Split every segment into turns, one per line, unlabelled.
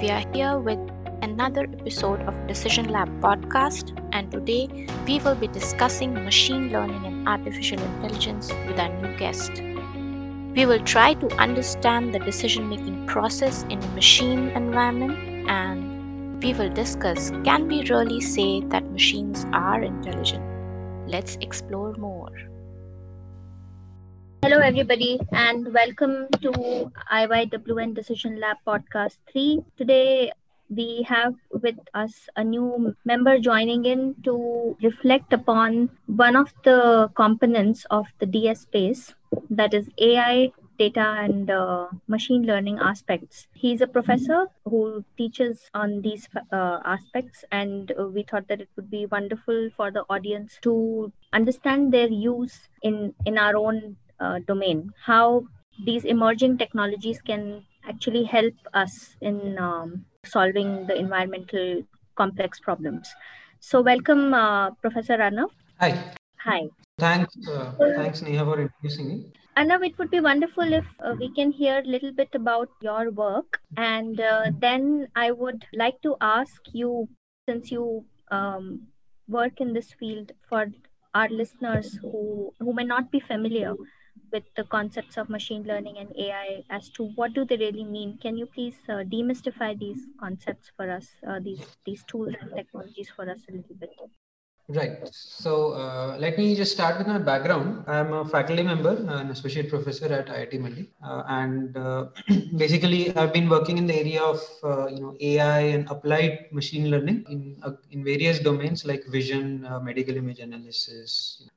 We are here with another episode of Decision Lab podcast, and today we will be discussing machine learning and artificial intelligence with our new guest. We will try to understand the decision making process in a machine environment and we will discuss can we really say that machines are intelligent? Let's explore more.
Hello, everybody, and welcome to IYWN Decision Lab Podcast 3. Today, we have with us a new member joining in to reflect upon one of the components of the DS space that is AI data and uh, machine learning aspects. He's a professor who teaches on these uh, aspects, and we thought that it would be wonderful for the audience to understand their use in in our own uh, domain. How these emerging technologies can actually help us in um, solving the environmental complex problems. So, welcome, uh, Professor Arnav.
Hi.
Hi.
Thanks, uh, thanks Neha for introducing me.
Arnav, it would be wonderful if uh, we can hear a little bit about your work. And uh, then I would like to ask you, since you um, work in this field, for our listeners who, who may not be familiar with the concepts of machine learning and AI as to what do they really mean. Can you please uh, demystify these concepts for us, uh, these these tools and technologies for us a little bit?
Right. So uh, let me just start with my background. I'm a faculty member, an associate professor at IIT Mandi, uh, and uh, basically I've been working in the area of uh, you know AI and applied machine learning in uh, in various domains like vision, uh, medical image analysis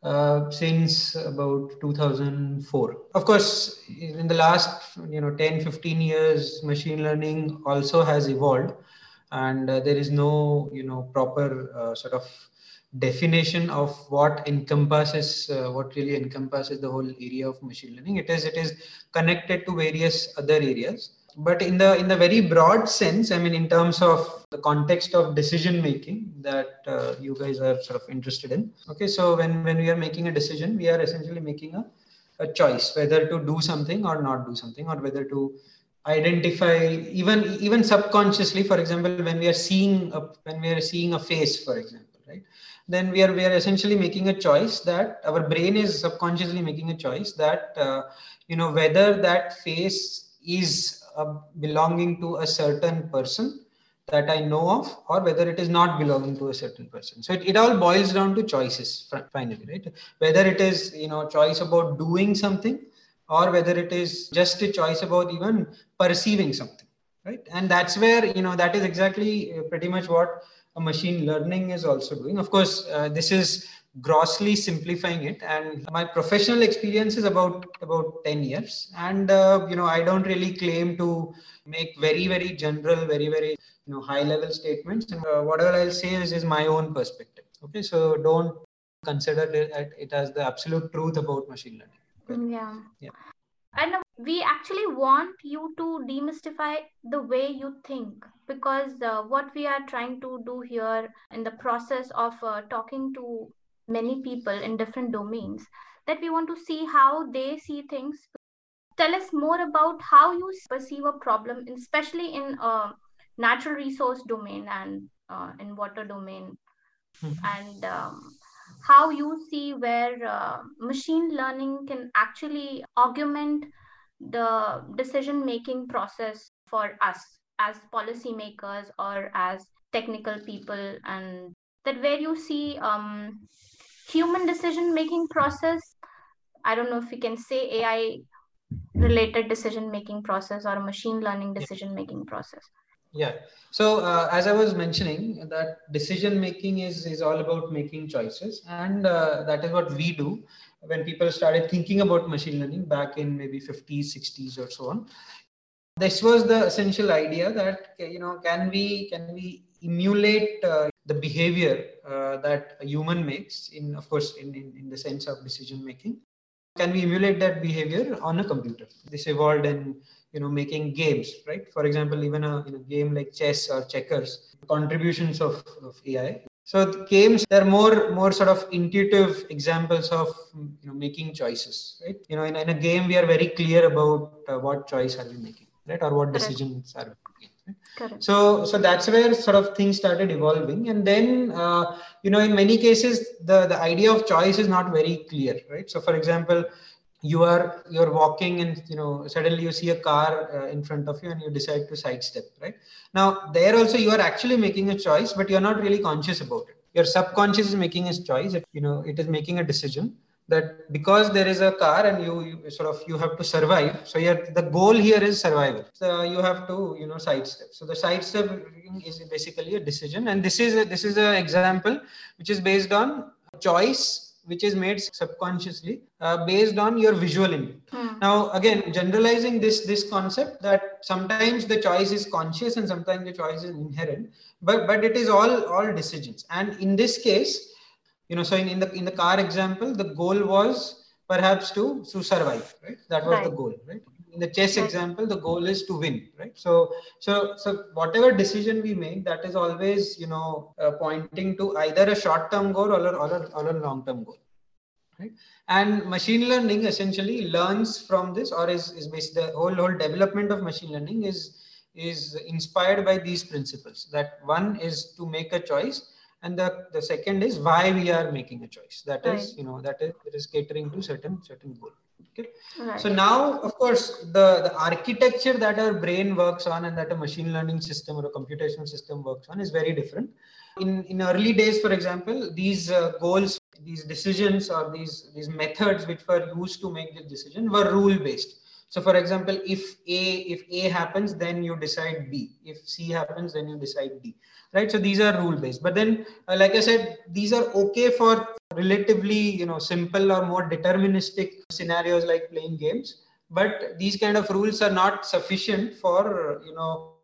since about 2004. Of course, in the last you know 10, 15 years, machine learning also has evolved, and there is no you know proper sort of definition of what encompasses uh, what really encompasses the whole area of machine learning. It is it is connected to various other areas. But in the in the very broad sense i mean in terms of the context of decision making that uh, you guys are sort of interested in. Okay so when when we are making a decision we are essentially making a, a choice whether to do something or not do something or whether to identify even even subconsciously for example when we are seeing a when we are seeing a face for example right then we are we are essentially making a choice that our brain is subconsciously making a choice that uh, you know whether that face is uh, belonging to a certain person that I know of, or whether it is not belonging to a certain person. So it, it all boils down to choices finally, right? Whether it is you know choice about doing something, or whether it is just a choice about even perceiving something, right? And that's where you know that is exactly uh, pretty much what machine learning is also doing. Of course, uh, this is grossly simplifying it and my professional experience is about about 10 years. And uh, you know i don't really claim to make very very general very very you know high level statements. And uh, whatever i'll say is, is my own perspective. Okay so don't consider it, it as the absolute truth about machine learning.
Yeah. Yeah. And we actually want you to demystify the way you think because uh, what we are trying to do here in the process of uh, talking to many people in different domains that we want to see how they see things tell us more about how you perceive a problem especially in a natural resource domain and uh, in water domain mm-hmm. and um, how you see where uh, machine learning can actually augment the decision making process for us as policymakers or as technical people and that where you see um, human decision making process. I don't know if we can say ai related decision making process or machine learning decision making process.
Yeah. So uh, as i was mentioning that decision making is is all about making choices and uh, that is what we do when people started thinking about machine learning back in maybe 50s 60s or so on this was the essential idea that you know can we can we emulate uh, the behavior uh, that a human makes in of course in, in, in the sense of decision making? Can we emulate that behavior on a computer? This evolved in you know making games right? For example even a, in a game like chess or checkers contributions of, of ai so games they're more more sort of intuitive examples of you know making choices right? You know in, in a game we are very clear about uh, what choice are we making right? Or what decisions are we making
Correct.
So, so that's where sort of things started evolving, and then uh, you know, in many cases, the the idea of choice is not very clear, right? So, for example, you are you're walking and you know suddenly you see a car uh, in front of you and you decide to sidestep right? Now there also you are actually making a choice but you're not really conscious about it. Your subconscious is making a choice. It, you know it is making a decision that because there is a car and you, you sort of you have to survive so the goal here is survival. So you have to you know sidestep. So the sidestep is basically a decision. And this is a, this is an example which is based on choice which is made subconsciously uh, based on your visual input.
Hmm.
Now, again, generalizing this this concept that sometimes the choice is conscious and sometimes the choice is inherent, but but it is all all decisions. And in this case, you know, so in, in the in the car example, the goal was perhaps to to survive, right? That was
Right.
the goal, right? In the chess example, the goal is to win, right? So so so whatever decision we make, that is always you know uh, pointing to either a short-term goal or a, or a, or a long-term goal right and machine learning essentially learns from this or is, is based the whole whole development of machine learning is is inspired by these principles that one is to make a choice and the, the second is why we are making a choice That is,
Right.
you know that is, it is catering to certain certain goal okay
Right.
so now, of course, the, the architecture that our brain works on and that a machine learning system or a computational system works on is very different. In, in early days, for example, these uh, goals, these decisions or these, these methods which were used to make the decision were rule based. So for example, if A, if A happens, then you decide B. If C happens, then you decide D. Right. So these are rule based. But then, uh, like I said, these are okay for relatively you know simple or more deterministic scenarios like playing games. But these kind of rules are not sufficient for you know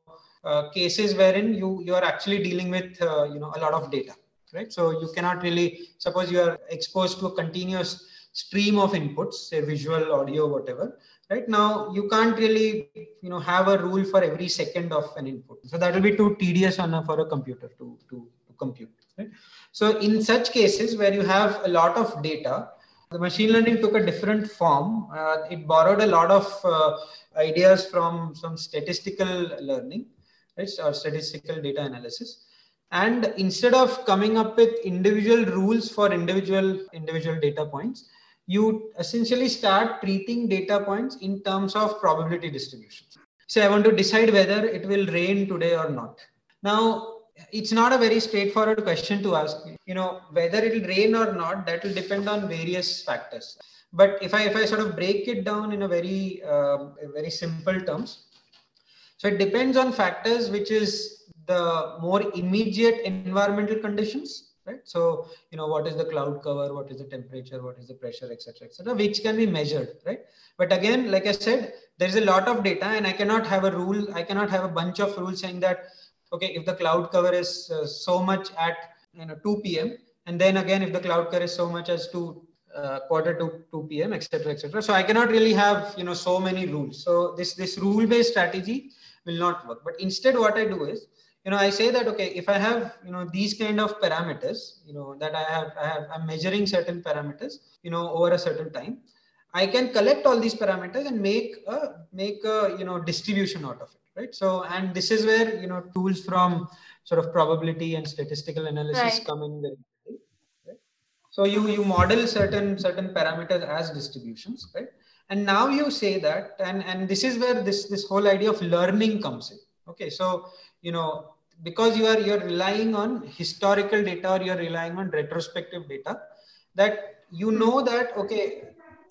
uh, cases wherein you you are actually dealing with uh, you know a lot of data right? So you cannot really suppose you are exposed to a continuous stream of inputs say visual audio whatever right? Now you can't really you know have a rule for every second of an input. So that will be too tedious on a, for a computer to, to to compute right so in such cases where you have a lot of data, the machine learning took a different form. Uh, it borrowed a lot of uh, ideas from some statistical learning, right, or statistical data analysis. And instead of coming up with individual rules for individual individual data points, you essentially start treating data points in terms of probability distributions. Say I want to decide whether it will rain today or not. Now it's not a very straightforward question to ask. You know whether it will rain or not that will depend on various factors. But if i if i sort of break it down in a very uh, very simple terms so it depends on factors which is the more immediate environmental conditions right? So you know what is the cloud cover what is the temperature what is the pressure etc etc which can be measured right? But again like i said there is a lot of data and i cannot have a rule i cannot have a bunch of rules saying that okay if the cloud cover is uh, so much at you know 2 p.m and then again if the cloud cover is so much as to uh, quarter to 2 p.m etc etc so i cannot really have you know so many rules. So this this rule based strategy will not work. But instead what i do is you know i say that okay if i have you know these kind of parameters you know that i have i have i'm measuring certain parameters you know over a certain time i can collect all these parameters and make a make a you know distribution out of it right? So and this is where you know tools from sort of probability and statistical analysis
Right.
come in very handy, right? So you you model certain certain parameters as distributions right? And now you say that and and this is where this this whole idea of learning comes in okay? So you know because you are you're relying on historical data or you're relying on retrospective data that you hmm. know that okay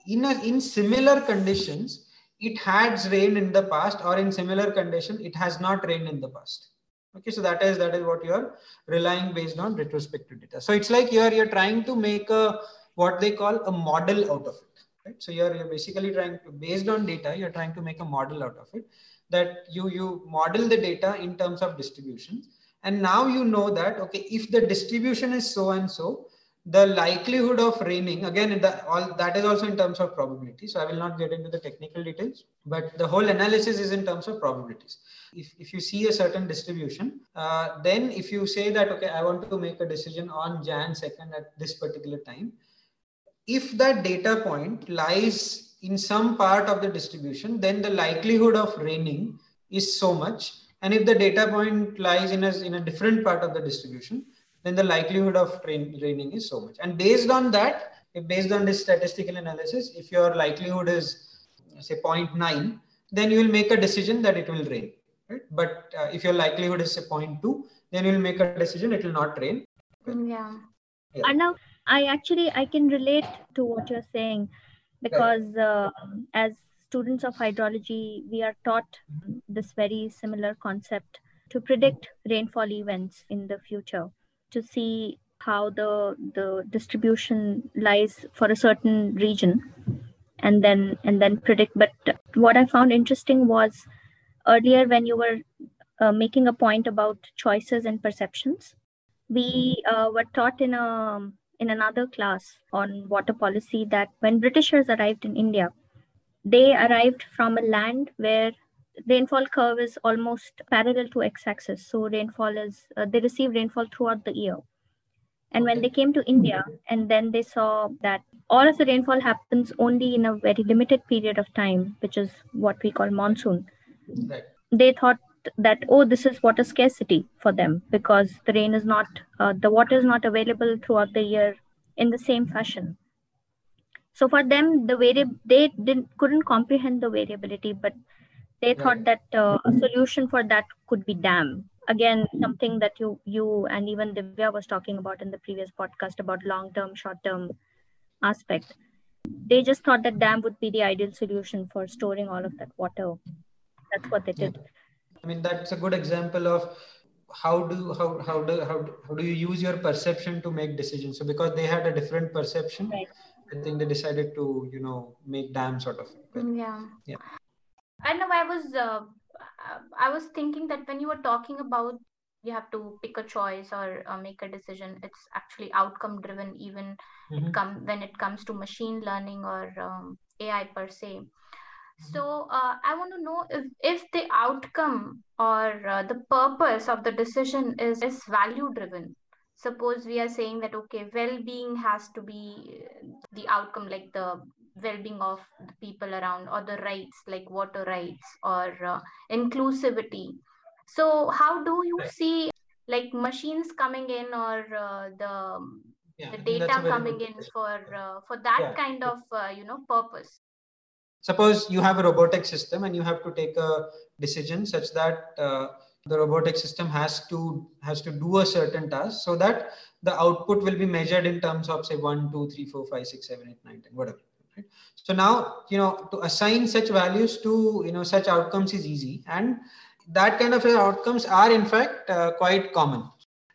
in a, in similar conditions it has rained in the past or in similar condition it has not rained in the past. Okay so that is that is what you are relying based on retrospective data. So it's like you're you're trying to make a what they call a model out of it right? So you're, you're basically trying to based on data you're trying to make a model out of it that you you model the data in terms of distributions and now you know that okay if the distribution is so and so the likelihood of raining again the, all that is also in terms of probability so i will not get into the technical details but the whole analysis is in terms of probabilities. If, if you see a certain distribution uh, then if you say that okay i want to make a decision on jan 2nd at this particular time if that data point lies in some part of the distribution then the likelihood of raining is so much and if the data point lies in a, in a different part of the distribution then the likelihood of rain, raining is so much. And based on that if based on this statistical analysis if your likelihood is say 0.9 then you will make a decision that it will rain right? But uh, if your likelihood is say 0.2 then you will make a decision it will not rain.
Yeah,
yeah. Arnav, i actually i can relate to what you're saying because uh, as students of hydrology we are taught this very similar concept to predict rainfall events in the future to see how the the distribution lies for a certain region and then and then predict. But what i found interesting was earlier when you were uh, making a point about choices and perceptions we uh, were taught in a in another class on water policy that when britishers arrived in india they arrived from a land where rainfall curve is almost parallel to x-axis so rainfall is uh, they receive rainfall throughout the year and when they came to India and then they saw that all of the rainfall happens only in a very limited period of time, which is what we call monsoon, right. they thought that, oh, this is water scarcity for them because the rain is not, uh, the water is not available throughout the year in the same fashion. So for them, the variable, they didn't, couldn't comprehend the variability, but they right. thought that uh, a solution for that could be dam. Again something that you you and even Divya was talking about in the previous podcast about long term short term aspect. They just thought that dam would be the ideal solution for storing all of that water. That's what they did.
I mean that's a good example of how do how how do how, how do you use your perception to make decisions? So because they had a different perception right. i think they decided to you know make dam sort of.
Yeah. Yeah i know i was uh, I was thinking that when you were talking about you have to pick a choice or uh, make a decision, it's actually outcome driven, even mm-hmm. it come when it comes to machine learning or um, AI per se. So uh, I want to know if, if the outcome or uh, the purpose of the decision is, is value driven. Suppose we are saying that okay, well-being has to be the outcome, like the well-being of the people around or the rights like water rights or uh, inclusivity. So how do you see like machines coming in or uh, the yeah, the data coming in for uh, for that yeah. kind of uh, you know purpose?
Suppose you have a robotic system and you have to take a decision such that uh, the robotic system has to has to do a certain task so that the output will be measured in terms of say 1 2 3 4 5 6 7 8 9 10 whatever So now, you know, to assign such values to, you know, such outcomes is easy. And that kind of outcomes are in fact uh, quite common.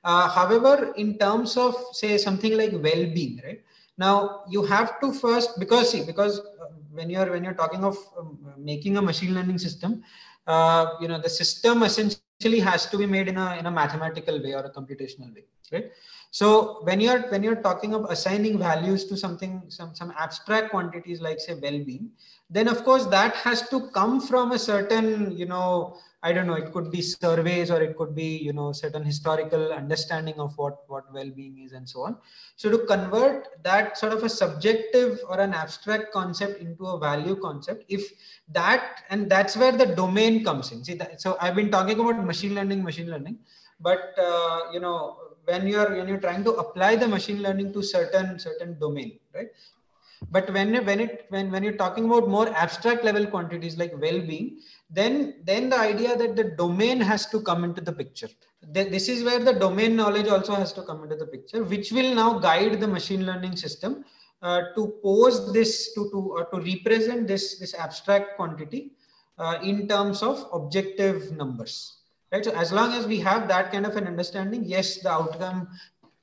Uh, however, in terms of say something like well-being, right? Now you have to first, because see, because uh, when you're when you're talking of um, making a machine learning system, uh, you know, the system essentially has to be made in a in a mathematical way or a computational way, right? So when you're when you're talking of assigning values to something, some some abstract quantities like say well-being, then of course that has to come from a certain, you know, I don't know, it could be surveys or it could be, you know, certain historical understanding of what, what well-being is and so on. So to convert that sort of a subjective or an abstract concept into a value concept, if that, and that's where the domain comes in. See that, so I've been talking about machine learning, machine learning, but, uh, you know, when you're when you're trying to apply the machine learning to certain certain domain right but when when it when when you're talking about more abstract level quantities like well-being then then the idea that the domain has to come into the picture. This is where the domain knowledge also has to come into the picture which will now guide the machine learning system uh, to pose this to to or to represent this this abstract quantity uh, in terms of objective numbers. Right? So as long as we have that kind of an understanding yes the outcome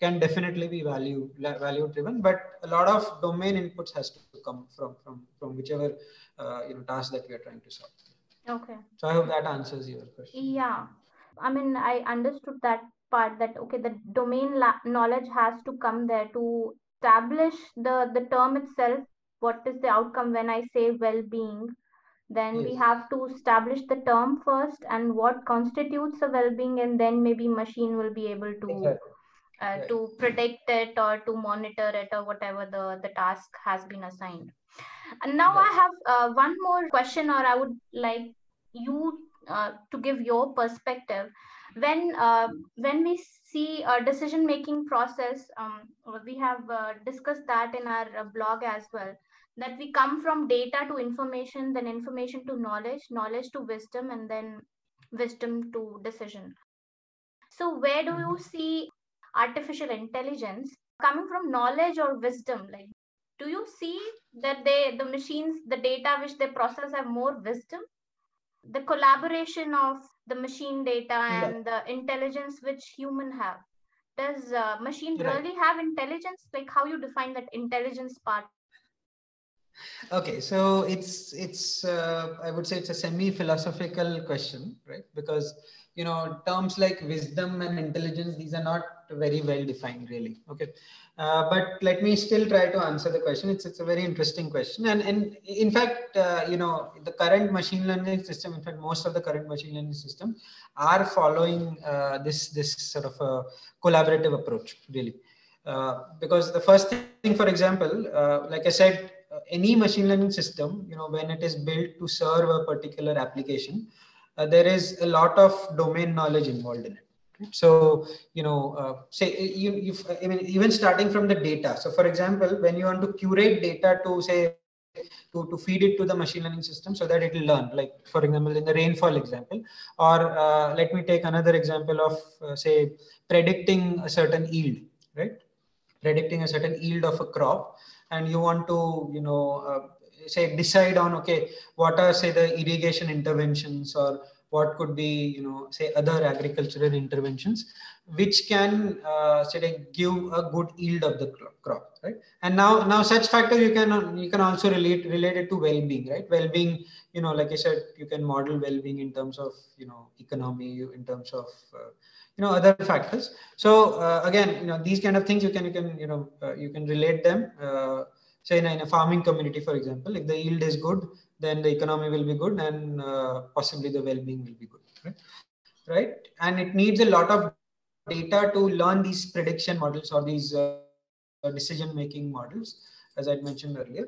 can definitely be value value driven but a lot of domain inputs has to come from from from whichever uh, you know task that we are trying to solve.
Okay.
So i hope that answers your question.
Yeah. I mean i understood that part that okay the domain knowledge has to come there to establish the the term itself. What is the outcome when i say well-being? Then yes. we have to establish the term first and what constitutes a well-being and then maybe machine will be able to exactly. Uh, right. to predict it or to monitor it or whatever the the task has been assigned and now right. i have uh, one more question or i would like you uh, to give your perspective when uh, when we see a decision making process um, we have uh, discussed that in our blog as well that we come from data to information then information to knowledge knowledge to wisdom and then wisdom to decision so where do you see artificial intelligence coming from knowledge or wisdom like do you see that they the machines the data which they process have more wisdom? The collaboration of the machine data and the intelligence which human have. Does uh, machine right. really have intelligence? Like how you define that intelligence part?
Okay so it's it's uh, i would say it's a semi philosophical question right? Because you know terms like wisdom and intelligence these are not very well defined really. Okay. Uh, but let me still try to answer the question. It's it's a very interesting question. And and in fact uh, you know the current machine learning system in fact most of the current machine learning system are following uh, this this sort of a collaborative approach really. Uh, because the first thing for example uh, like i said uh, any machine learning system you know when it is built to serve a particular application there is a lot of domain knowledge involved in it so, you know, uh, say you, you, I mean, even starting from the data. So, for example, when you want to curate data to say to, to feed it to the machine learning system so that it will learn like for example in the rainfall example or uh, let me take another example of uh, say predicting a certain yield right predicting a certain yield of a crop and you want to you know uh, say decide on okay what are say the irrigation interventions or what could be you know say other agricultural interventions which can uh, say give a good yield of the crop right? And now now such factors you can you can also relate relate it to well-being right? Well-being you know like i said you can model well-being in terms of you know economy in terms of uh, you know other factors. So uh, again you know these kind of things you can you can you know uh, you can relate them. Uh, say in a, in a, farming community for example if the yield is good then the economy will be good and uh, possibly the well-being will be good right? right? And it needs a lot of data to learn these prediction models or these uh, decision making models as i mentioned earlier.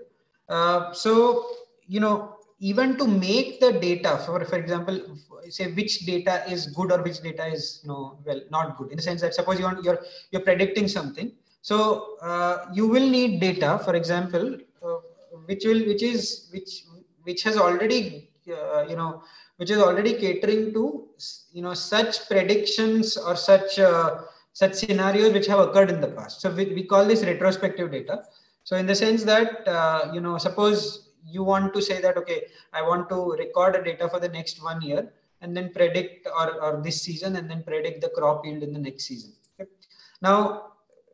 Uh, so you know even to make the data for for example say which data is good or which data is you know well not good in the sense that suppose you want you're you're predicting something. So uh, you will need data for example uh, which will which is which which has already uh, you know which is already catering to you know such predictions or such uh, such scenarios which have occurred in the past. So we, we call this retrospective data. So in the sense that uh, you know suppose you want to say that okay i want to record a data for the next one year and then predict or, or this season and then predict the crop yield in the next season. Okay? now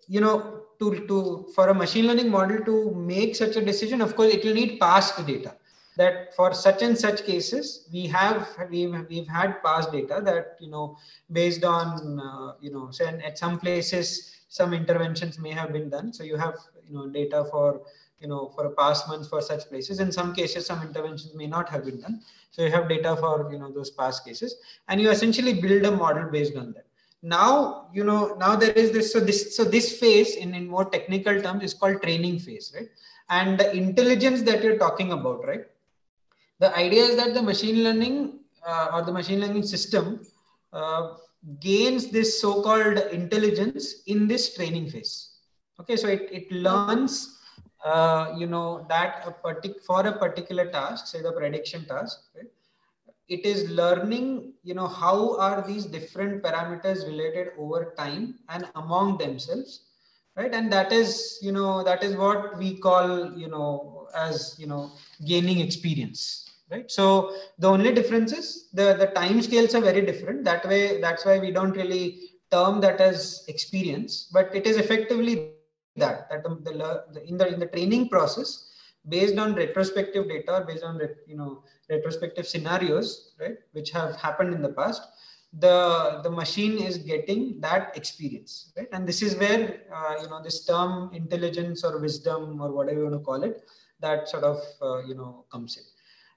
you know to to for a machine learning model to make such a decision of course it will need past data that for such and such cases we have we've, we've had past data that you know based on uh, you know at some places some interventions may have been done. So you have you know data for you know for a past month for such places. In some cases some interventions may not have been done. So you have data for you know those past cases. And you essentially build a model based on that. Now you know now there is this so this so this phase in in more technical terms is called training phase right? And the intelligence that you're talking about right the idea is that the machine learning uh, or the machine learning system uh, gains this so-called intelligence in this training phase. Okay, so it, it learns, uh, you know, that a partic- for a particular task, say the prediction task, right? it is learning, you know, how are these different parameters related over time and among themselves, right? And that is, you know, that is what we call, you know, as, you know, gaining experience right? So the only difference is the the time scales are very different. That way that's why we don't really term that as experience. But it is effectively that that the, the, in the in the training process based on retrospective data or based on you know retrospective scenarios right which have happened in the past the the machine is getting that experience right? And this is where uh, you know this term intelligence or wisdom or whatever you want to call it that sort of uh, you know comes in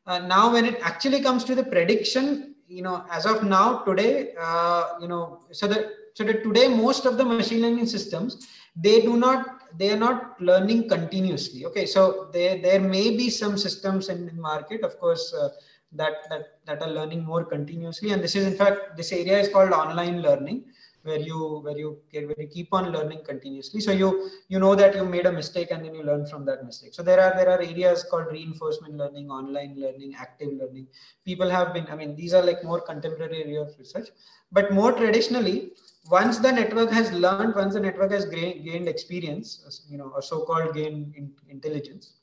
uh, now when it actually comes to the prediction you know as of now today uh, you know so that so that today most of the machine learning systems they do not they are not learning continuously okay? So there there may be some systems in the market of course uh, that that that are learning more continuously. And this is in fact this area is called online learning where you where you get where you keep on learning continuously. So you you know that you made a mistake and then you learn from that mistake. So there are there are areas called reinforcement learning online learning active learning. People have been i mean these are like more contemporary area of research. But more traditionally once the network has learned once the network has gained experience uh, you know or so-called gained in, intelligence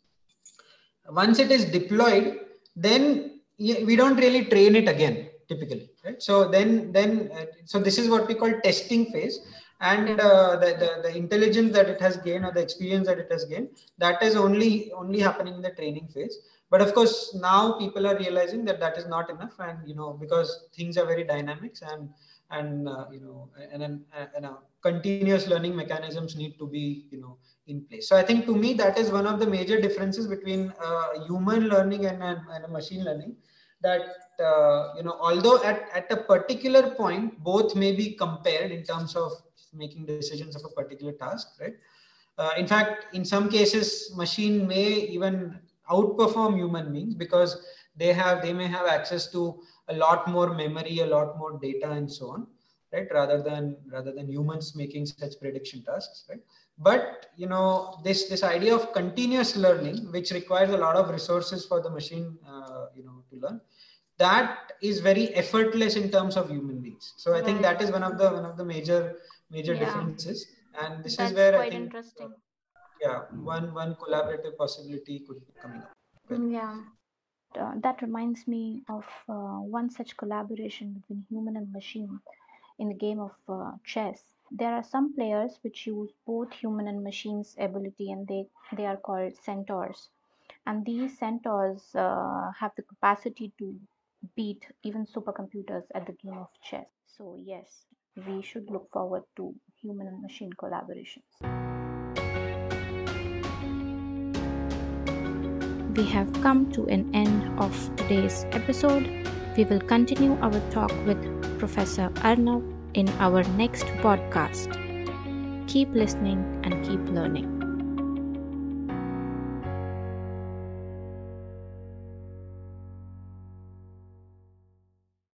once it is deployed then we don't really train it again typically right? So then then uh, so this is what we call testing phase. And uh, the, the, the intelligence that it has gained or the experience that it has gained that is only only happening in the training phase. But of course now people are realizing that that is not enough and you know because things are very dynamic and and uh, you know and, and, and uh, continuous learning mechanisms need to be you know in place. So i think to me that is one of the major differences between uh, human learning and, and, and machine learning that uh, you know although at, at a particular point both may be compared in terms of making decisions of a particular task right? Uh, in fact in some cases machine may even outperform human beings because they have they may have access to a lot more memory a lot more data and so on right? Rather than rather than humans making such prediction tasks right but you know this this idea of continuous learning which requires a lot of resources for the machine uh, you know to learn that is very effortless in terms of human beings so i right. think that is one of the one of the major major yeah. differences and this
That's
is where
i
think
interesting.
Uh, yeah one one collaborative possibility could be coming up
yeah
uh, that reminds me of uh, one such collaboration between human and machine in the game of uh, chess there are some players which use both human and machine's ability and they they are called centaurs. And these centaurs uh, have the capacity to beat even supercomputers at the game of chess. So yes we should look forward to human and machine collaborations. We have come to an end of today's episode. We will continue our talk with professor arnav in our next podcast. Keep listening and keep learning